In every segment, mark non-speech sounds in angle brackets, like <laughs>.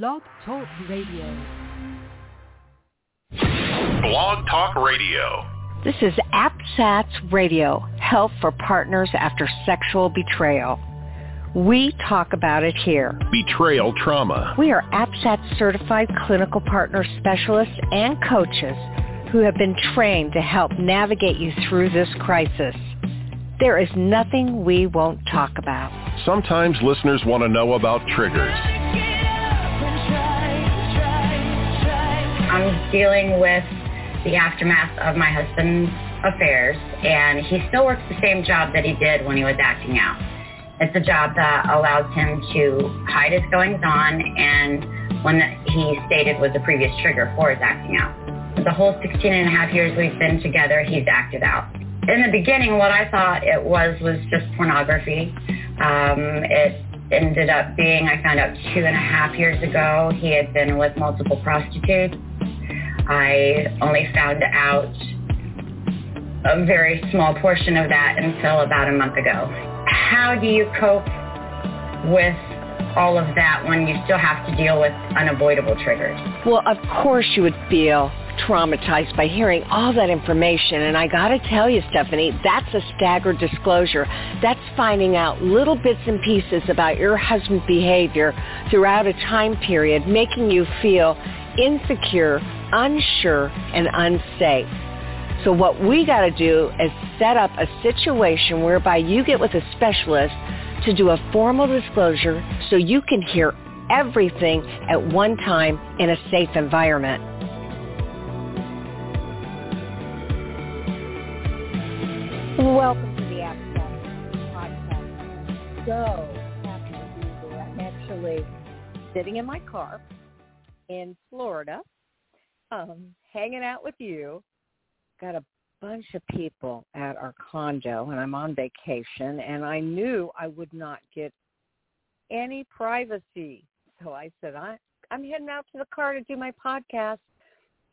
Blog Talk Radio. Blog Talk Radio. This is APSATS Radio, Help for Partners After Sexual Betrayal. We talk about it here. Betrayal trauma. We are APSAT certified clinical partner specialists and coaches who have been trained to help navigate you through this crisis. There is nothing we won't talk about. Sometimes listeners want to know about triggers. I'm dealing with the aftermath of my husband's affairs, and he still works the same job that he did when he was acting out. It's a job that allows him to hide his goings on and one that he stated was a previous trigger for his acting out. The whole 16 and a half years we've been together, he's acted out. In the beginning, what I thought it was was just pornography. Um, it ended up being, I found out two and a half years ago, he had been with multiple prostitutes. I only found out a very small portion of that until about a month ago. How do you cope with all of that when you still have to deal with unavoidable triggers? Well, of course you would feel traumatized by hearing all that information. And I got to tell you, Stephanie, that's a staggered disclosure. That's finding out little bits and pieces about your husband's behavior throughout a time period, making you feel insecure, unsure, and unsafe. So what we got to do is set up a situation whereby you get with a specialist to do a formal disclosure so you can hear everything at one time in a safe environment. Welcome to the APSATS Podcast. So happy to be here. I'm actually sitting in my car in Florida, um, hanging out with you. Got a bunch of people at our condo, and I'm on vacation, and I knew I would not get any privacy. So I said, I, I'm heading out to the car to do my podcast.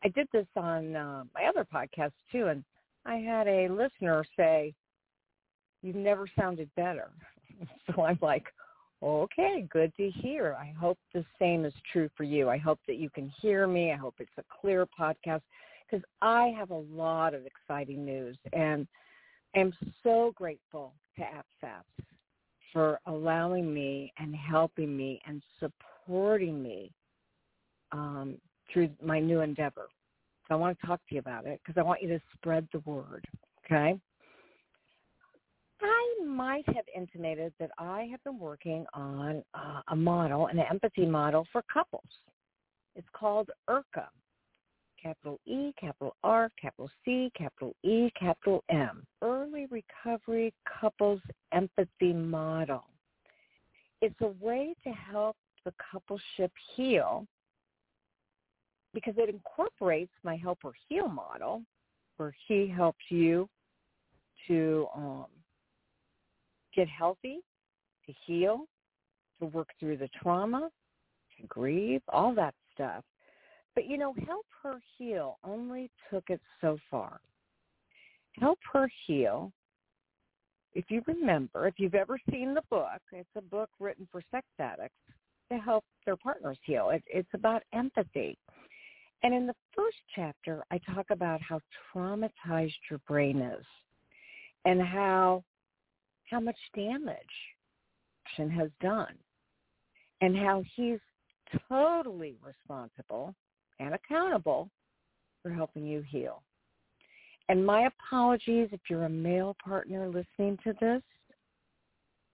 I did this on uh, my other podcast too, and I had a listener say, you've never sounded better. <laughs> So I'm like, okay, good to hear. I hope the same is true for you. I hope that you can hear me. I hope it's a clear podcast because I have a lot of exciting news and I'm so grateful to APSATS for allowing me and helping me and supporting me um, through my new endeavor. So I want to talk to you about it because I want you to spread the word. Okay. Might have intimated that I have been working on uh, a model, an empathy model for couples. It's called ERCEM, capital E, capital R, capital C, capital E, capital M, Early Recovery Couples Empathy Model. It's a way to help the coupleship heal because it incorporates my Help Her Heal model where he helps you to um, get healthy, to heal, to work through the trauma, to grieve, all that stuff. But you know, Help Her Heal only took it so far. Help Her Heal, if you remember, if you've ever seen the book, it's a book written for sex addicts to help their partners heal. It, it's about empathy. And in the first chapter, I talk about how traumatized your brain is and how how much damage has done and how he's totally responsible and accountable for helping you heal. And my apologies if you're a male partner listening to this,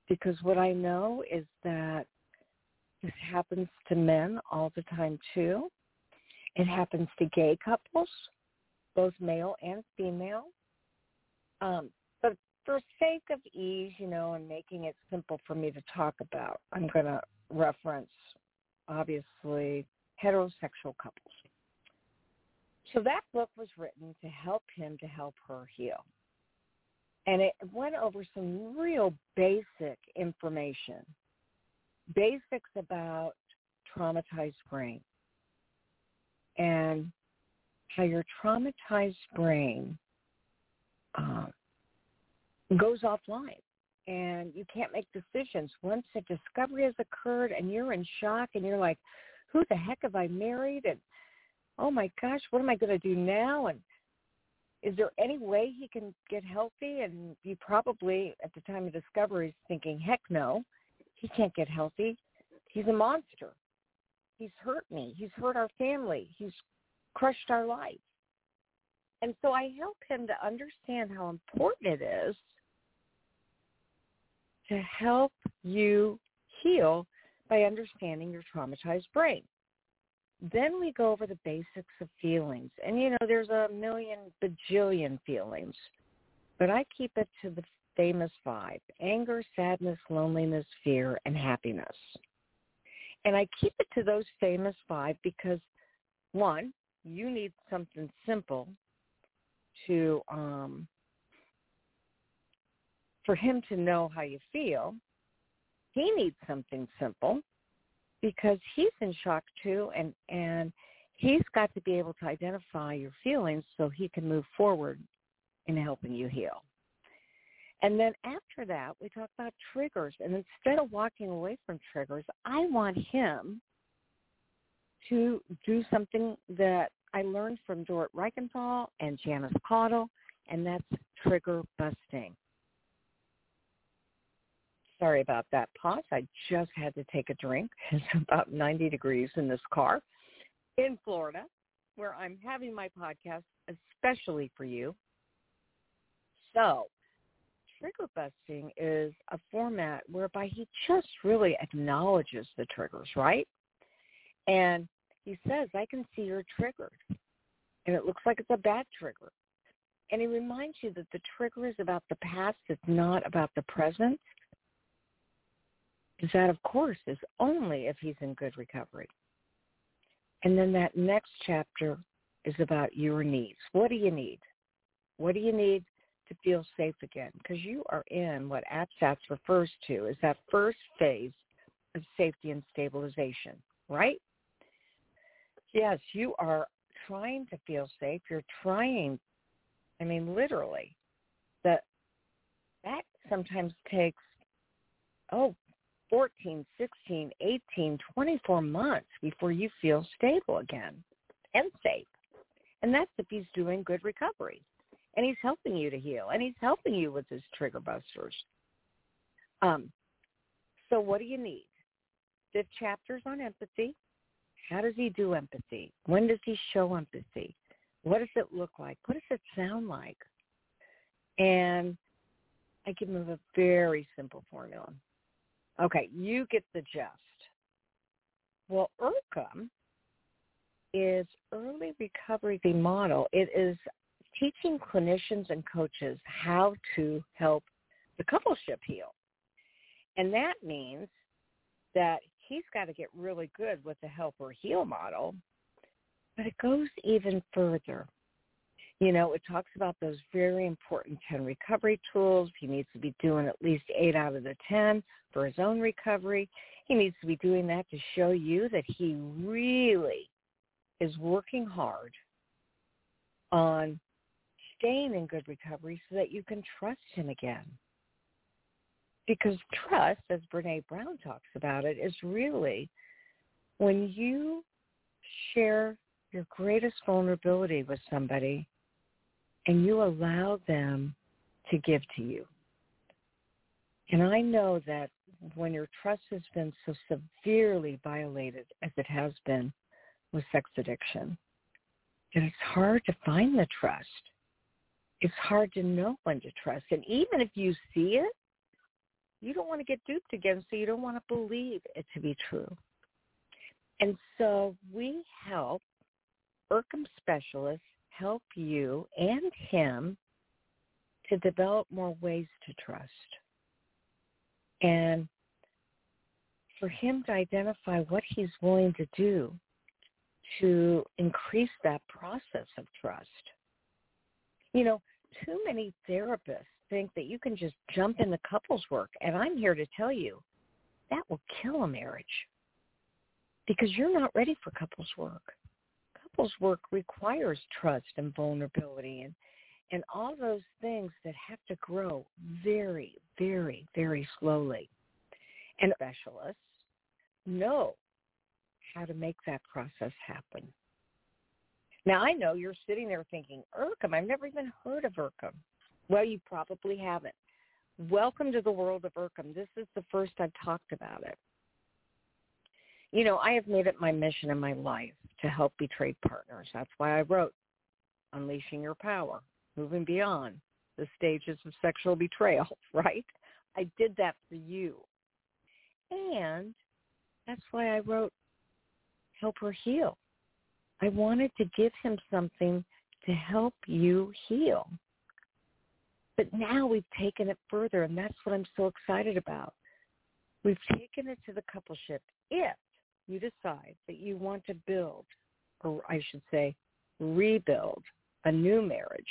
because what I know is that this happens to men all the time too. It happens to gay couples, both male and female. Um, for sake of ease, you know, and making it simple for me to talk about, I'm going to reference, obviously, heterosexual couples. So that book was written to help him to help her heal. And it went over some real basic information, basics about traumatized brain and how your traumatized brain uh, goes offline and you can't make decisions once a discovery has occurred and you're in shock and you're like who the heck have I married? And oh my gosh, what am I going to do now? And is there any way he can get healthy? And you probably, at the time of discovery, is thinking, heck no, he can't get healthy. He's a monster. He's hurt me. He's hurt our family. He's crushed our life. And so I help him to understand how important it is to help you heal by understanding your traumatized brain. Then we go over the basics of feelings. And, you know, there's a million bajillion feelings, but I keep it to the famous five, anger, sadness, loneliness, fear, and happiness. And I keep it to those famous five because, one, you need something simple to um, for him to know how you feel. He needs something simple because he's in shock too and and he's got to be able to identify your feelings so he can move forward in helping you heal. And then after that, we talk about triggers. And instead of walking away from triggers, I want him to do something that I learned from Dorit Reichental and Janice Caudill, and that's trigger busting. Sorry about that pause. I just had to take a drink. <laughs> It's about 90 degrees in this car in Florida, where I'm having my podcast especially for you. So trigger busting is a format whereby he just really acknowledges the triggers, right? And he says, I can see you're triggered. And it looks like it's a bad trigger. And he reminds you that the trigger is about the past, it's not about the present. Because that, of course, is only if he's in good recovery. And then that next chapter is about your needs. What do you need? What do you need to feel safe again? Because you are in what APSATS refers to as that first phase of safety and stabilization, right? Yes, you are trying to feel safe. You're trying, I mean, literally, that that sometimes takes, oh, 14, 16, 18, 24 months before you feel stable again and safe. And that's if he's doing good recovery. And he's helping you to heal. And he's helping you with his trigger busters. Um, so what do you need? The chapters on empathy. How does he do empathy? When does he show empathy? What does it look like? What does it sound like? And I give him a very simple formula. Okay, you get the gist. Well, ERCEM is early recovery the model. It is teaching clinicians and coaches how to help the coupleship heal. And that means that he's got to get really good with the Help Her Heal model, but it goes even further. You know, it talks about those very important 10 recovery tools. He needs to be doing at least 8 out of the 10 for his own recovery. He needs to be doing that to show you that he really is working hard on staying in good recovery so that you can trust him again. Because trust, as Brene Brown talks about it, is really when you share your greatest vulnerability with somebody and you allow them to give to you. And I know that when your trust has been so severely violated as it has been with sex addiction, that it's hard to find the trust. It's hard to know when to trust. And even if you see it, you don't want to get duped again, so you don't want to believe it to be true. And so we help ERCEM specialists help you and him to develop more ways to trust. And for him to identify what he's willing to do to increase that process of trust. You know, too many therapists think that you can just jump into couples work. And I'm here to tell you that will kill a marriage because you're not ready for couples work. Couples work requires trust and vulnerability and, and all those things that have to grow very, very, very slowly. And specialists know how to make that process happen. Now I know you're sitting there thinking, ERCEM, I've never even heard of ERCEM. Well, you probably haven't. Welcome to the world of ERCEM. This is the first I've talked about it. You know, I have made it my mission in my life to help betrayed partners. That's why I wrote Unleashing Your Power, Moving Beyond the Stages of Sexual Betrayal, <laughs> right? I did that for you. And that's why I wrote Help Her Heal. I wanted to give him something to help you heal. But now we've taken it further, and that's what I'm so excited about. We've taken it to the coupleship. If you decide that you want to build, or I should say, rebuild a new marriage,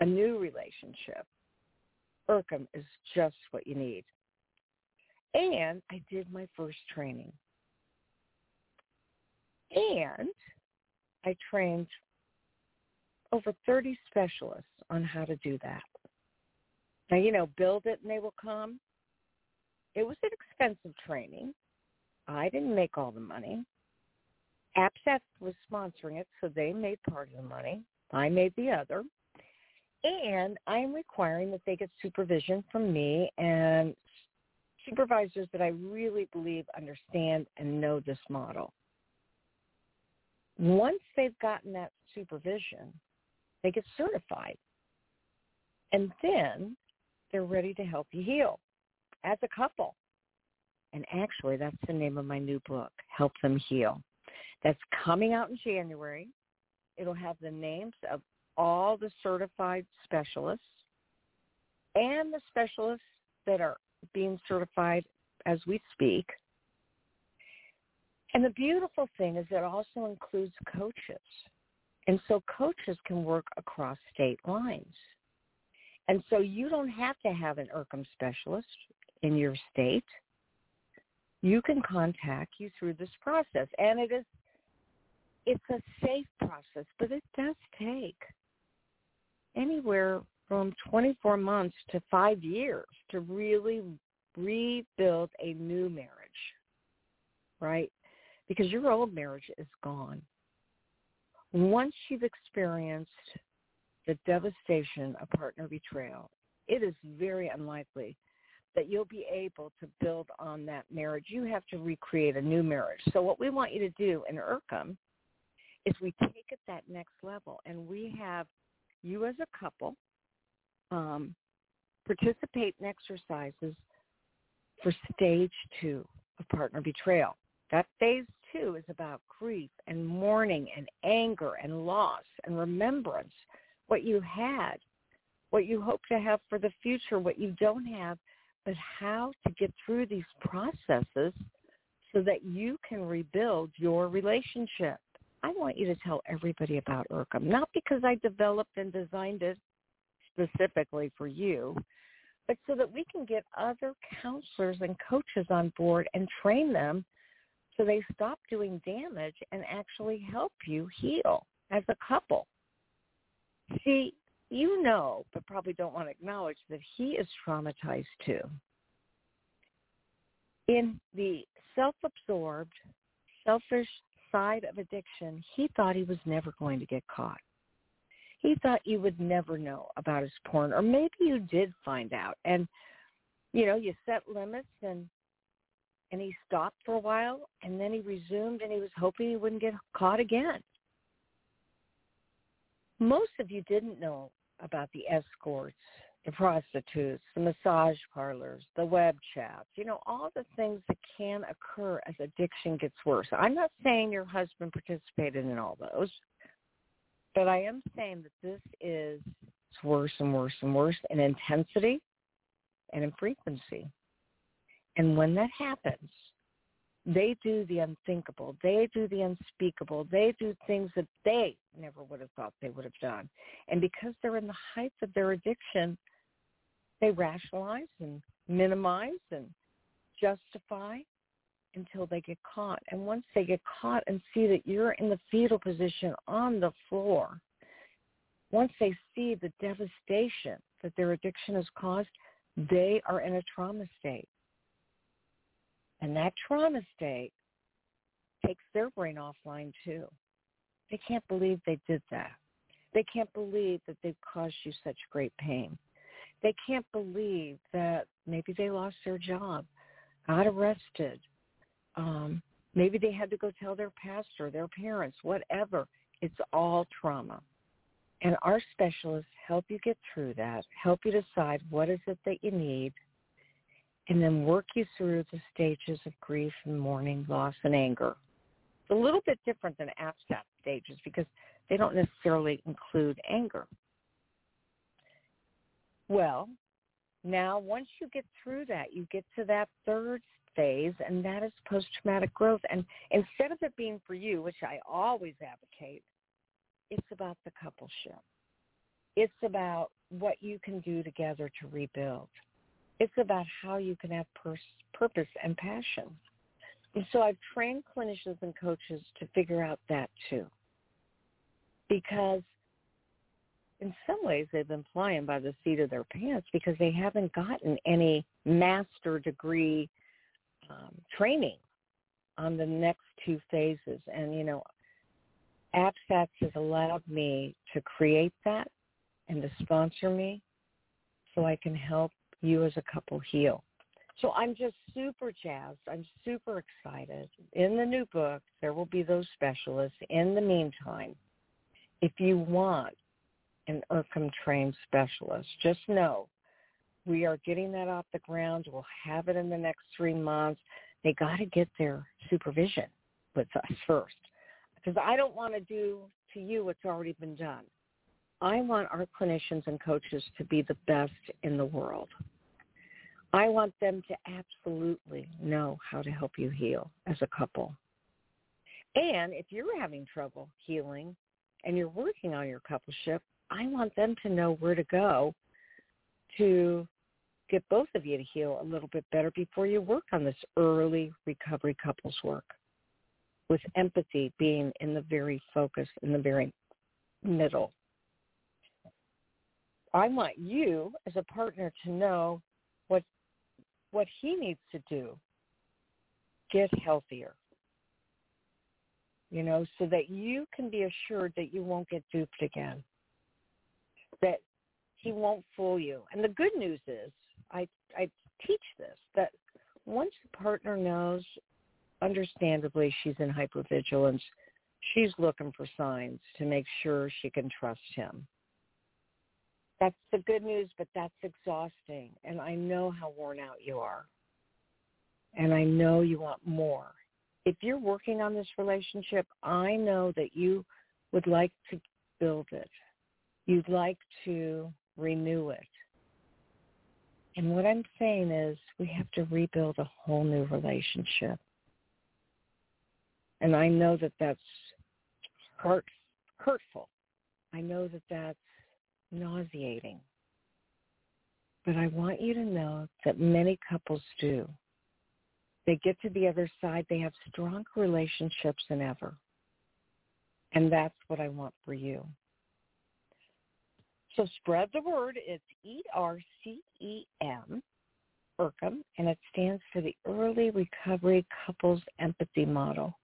a new relationship, ERCEM is just what you need. And I did my first training. And I trained over 30 specialists on how to do that. Now, you know, build it and they will come. It was an expensive training. I didn't make all the money. APSATS was sponsoring it, so they made part of the money. I made the other. And I'm requiring that they get supervision from me and supervisors that I really believe understand and know this model. Once they've gotten that supervision, they get certified. And then they're ready to help you heal as a couple. And actually, that's the name of my new book, Help Them Heal. That's coming out in January. It'll have the names of all the certified specialists and the specialists that are being certified as we speak. And the beautiful thing is it also includes coaches. And so coaches can work across state lines. And so you don't have to have an ERCEM specialist in your state. You can contact you through this process. And it is it's a safe process, but it does take anywhere from 24 months to five years to really rebuild a new marriage, right? Because your old marriage is gone. Once you've experienced the devastation of partner betrayal, it is very unlikely that you'll be able to build on that marriage. You have to recreate a new marriage. So what we want you to do in ERCEM is we take it that next level and we have you as a couple um, participate in exercises for stage two of partner betrayal. That phase two is about grief and mourning and anger and loss and remembrance, what you had, what you hope to have for the future, what you don't have, but how to get through these processes so that you can rebuild your relationship. I want you to tell everybody about ERCEM, not because I developed and designed it specifically for you, but so that we can get other counselors and coaches on board and train them so they stop doing damage and actually help you heal as a couple. See, you know, but probably don't want to acknowledge that he is traumatized too. In the self-absorbed, selfish side of addiction, he thought he was never going to get caught. He thought you would never know about his porn or maybe you did find out. And you know you set limits and and he stopped for a while and then he resumed and he was hoping he wouldn't get caught again most of you didn't know about the escorts the prostitutes the massage parlors the web chats you know all the things that can occur as addiction gets worse i'm not saying your husband participated in all those but I am saying that this is worse and worse and worse in intensity and in frequency. And when that happens, they do the unthinkable. They do the unspeakable. They do things that they never would have thought they would have done. And because they're in the height of their addiction, they rationalize and minimize and justify until they get caught. And once they get caught and see that you're in the fetal position on the floor, once they see the devastation that their addiction has caused, they are in a trauma state. And that trauma state takes their brain offline too. They can't believe they did that. They can't believe that they've caused you such great pain. They can't believe that maybe they lost their job, got arrested. Um, maybe they had to go tell their pastor, their parents, whatever. It's all trauma. And our specialists help you get through that, help you decide what is it that you need, and then work you through the stages of grief and mourning, loss, and anger. It's a little bit different than APSAT stages because they don't necessarily include anger. Well, now once you get through that, you get to that third phase, and that is post-traumatic growth. And instead of it being for you, which I always advocate, it's about the coupleship. It's about what you can do together to rebuild. It's about how you can have pers- purpose and passion. And so I've trained clinicians and coaches to figure out that too. Because in some ways they've been flying by the seat of their pants because they haven't gotten any master degree um, training on the next two phases. And, you know, APSATS has allowed me to create that and to sponsor me so I can help you as a couple heal. So I'm just super jazzed. I'm super excited. In the new book, there will be those specialists. In the meantime, if you want an ERCEM trained specialist, just know we are getting that off the ground. We'll have it in the next three months. They got to get their supervision with us <laughs> first because I don't want to do to you what's already been done. I want our clinicians and coaches to be the best in the world. I want them to absolutely know how to help you heal as a couple. And if you're having trouble healing and you're working on your coupleship, I want them to know where to go to get both of you to heal a little bit better before you work on this early recovery couples work with empathy being in the very focus, in the very middle. I want you as a partner to know what what he needs to do. Get healthier. You know, so that you can be assured that you won't get duped again. That he won't fool you. And the good news is, I I teach this that once the partner knows understandably she's in hypervigilance. She's looking for signs to make sure she can trust him. That's the good news, but that's exhausting. And I know how worn out you are. And I know you want more. If you're working on this relationship, I know that you would like to build it. You'd like to renew it. And what I'm saying is we have to rebuild a whole new relationship. And I know that that's hurt, hurtful. I know that that's nauseating. But I want you to know that many couples do. They get to the other side. They have stronger relationships than ever. And that's what I want for you. So spread the word. It's E-R-C-E-M, ERCEM, and it stands for the Early Recovery Couples Empathy Model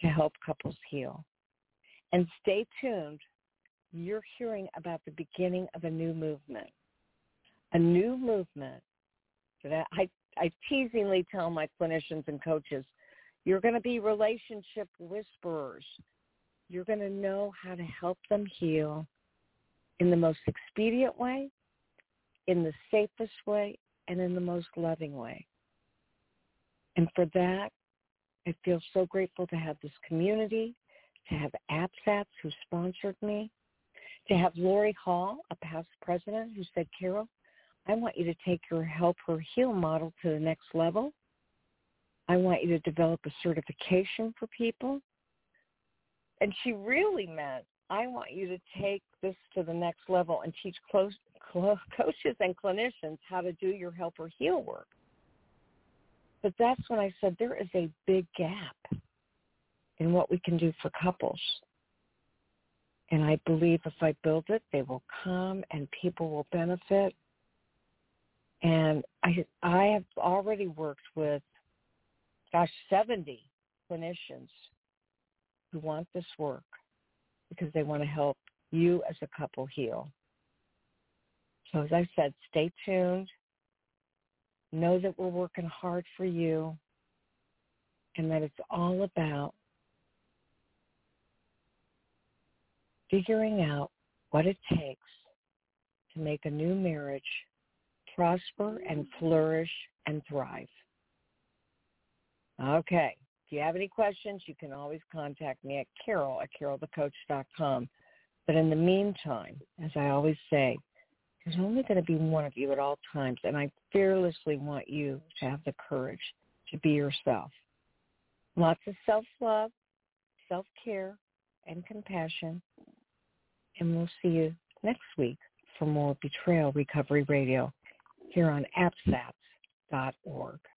to help couples heal. And stay tuned. You're hearing about the beginning of a new movement. A new movement that I, I teasingly tell my clinicians and coaches, you're going to be relationship whisperers. You're going to know how to help them heal in the most expedient way, in the safest way, and in the most loving way. And for that, I feel so grateful to have this community, to have APSATS who sponsored me, to have Lori Hall, a past president, who said, Carol, I want you to take your Help Her Heal model to the next level. I want you to develop a certification for people. And she really meant, I want you to take this to the next level and teach close, close, <laughs> coaches and clinicians how to do your Help Her Heal work. But that's when I said there is a big gap in what we can do for couples. And I believe if I build it, they will come and people will benefit. And I I have already worked with, gosh, 70 clinicians who want this work because they want to help you as a couple heal. So as I said, stay tuned. Know that we're working hard for you and that it's all about figuring out what it takes to make a new marriage prosper and flourish and thrive. Okay. If you have any questions, you can always contact me at carol at carolthecoach.com. But in the meantime, as I always say, there's only going to be one of you at all times, and I fearlessly want you to have the courage to be yourself. Lots of self-love, self-care, and compassion. And we'll see you next week for more Betrayal Recovery Radio here on apsats.org.